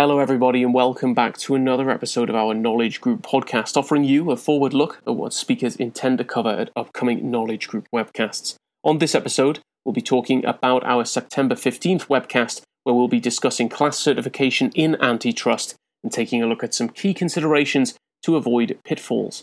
Hello, everybody, and welcome back to another episode of our Knowledge Group podcast, offering you a forward look at what speakers intend to cover at upcoming Knowledge Group webcasts. On this episode, we'll be talking about our September 15th webcast, where we'll be discussing class certification in antitrust and taking a look at some key considerations to avoid pitfalls.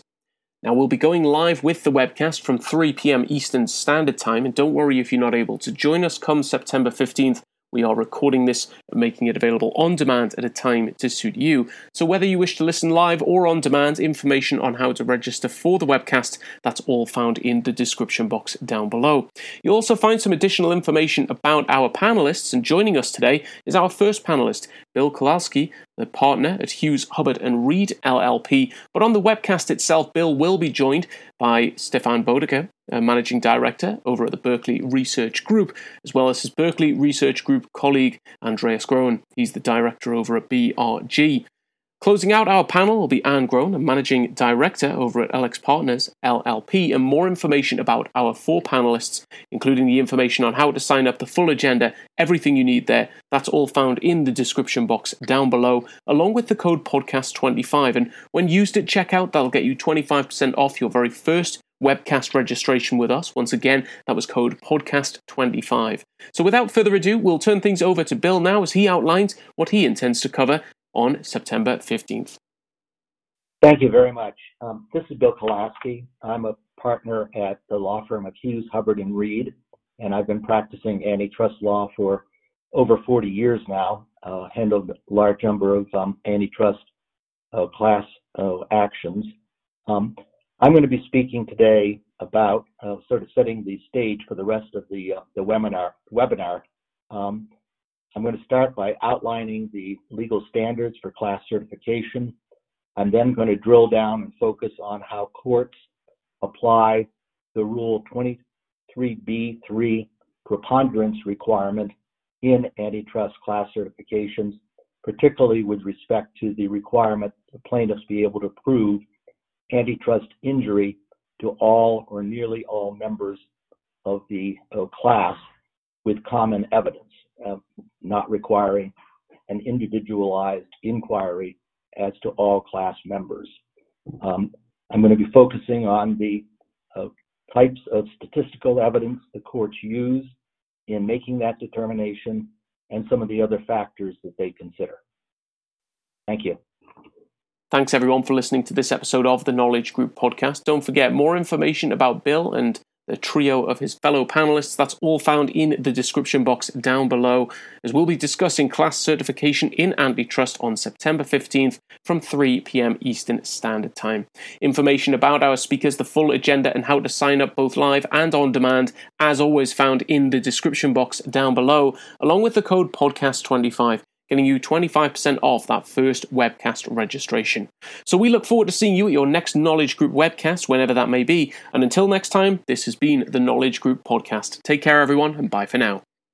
Now, we'll be going live with the webcast from 3 pm Eastern Standard Time, and don't worry if you're not able to join us come September 15th. We are recording this and making it available on demand at a time to suit you. So, whether you wish to listen live or on demand, information on how to register for the webcast, that's all found in the description box down below. You'll also find some additional information about our panelists, and joining us today is our first panelist, Bill Kolasky, the partner at Hughes Hubbard and Reed LLP. But on the webcast itself, Bill will be joined by Stefan Boedeker, a managing director over at the Berkeley Research Group, as well as his Berkeley Research Group colleague Andreas Groen. He's the director over at BRG. Closing out our panel will be Anne Groen, a managing director over at LX Partners LLP, and more information about our four panelists, including the information on how to sign up, the full agenda, everything you need there. That's all found in the description box down below, along with the code podcast25. And when used at checkout, that'll get you 25% off your very first webcast registration with us. Once again, that was code podcast25. So without further ado, we'll turn things over to Bill now as he outlines what he intends to cover on September 15th. Thank you very much. Um, this is Bill Kolasky. I'm a partner at the law firm of Hughes, Hubbard, and Reed, and I've been practicing antitrust law for over 40 years now, uh, handled a large number of um, antitrust uh, class uh, actions. Um, I'm going to be speaking today about uh, sort of setting the stage for the rest of the, uh, the webinar. webinar. Um, I'm going to start by outlining the legal standards for class certification. I'm then going to drill down and focus on how courts apply the Rule 23B3 preponderance requirement in antitrust class certifications, particularly with respect to the requirement the plaintiffs be able to prove antitrust injury to all or nearly all members of the class with common evidence uh, not requiring an individualized inquiry as to all class members. Um, I'm going to be focusing on the uh, types of statistical evidence the courts use in making that determination and some of the other factors that they consider. Thank you. Thanks everyone for listening to this episode of the Knowledge Group podcast. Don't forget more information about Bill and the trio of his fellow panelists. That's all found in the description box down below, as we'll be discussing class certification in antitrust on September 15th from 3 pm Eastern Standard Time. Information about our speakers, the full agenda, and how to sign up both live and on demand, as always, found in the description box down below, along with the code podcast25 getting you 25% off that first webcast registration. So we look forward to seeing you at your next Knowledge Group webcast, whenever that may be. And until next time, this has been the Knowledge Group podcast. Take care, everyone, and bye for now.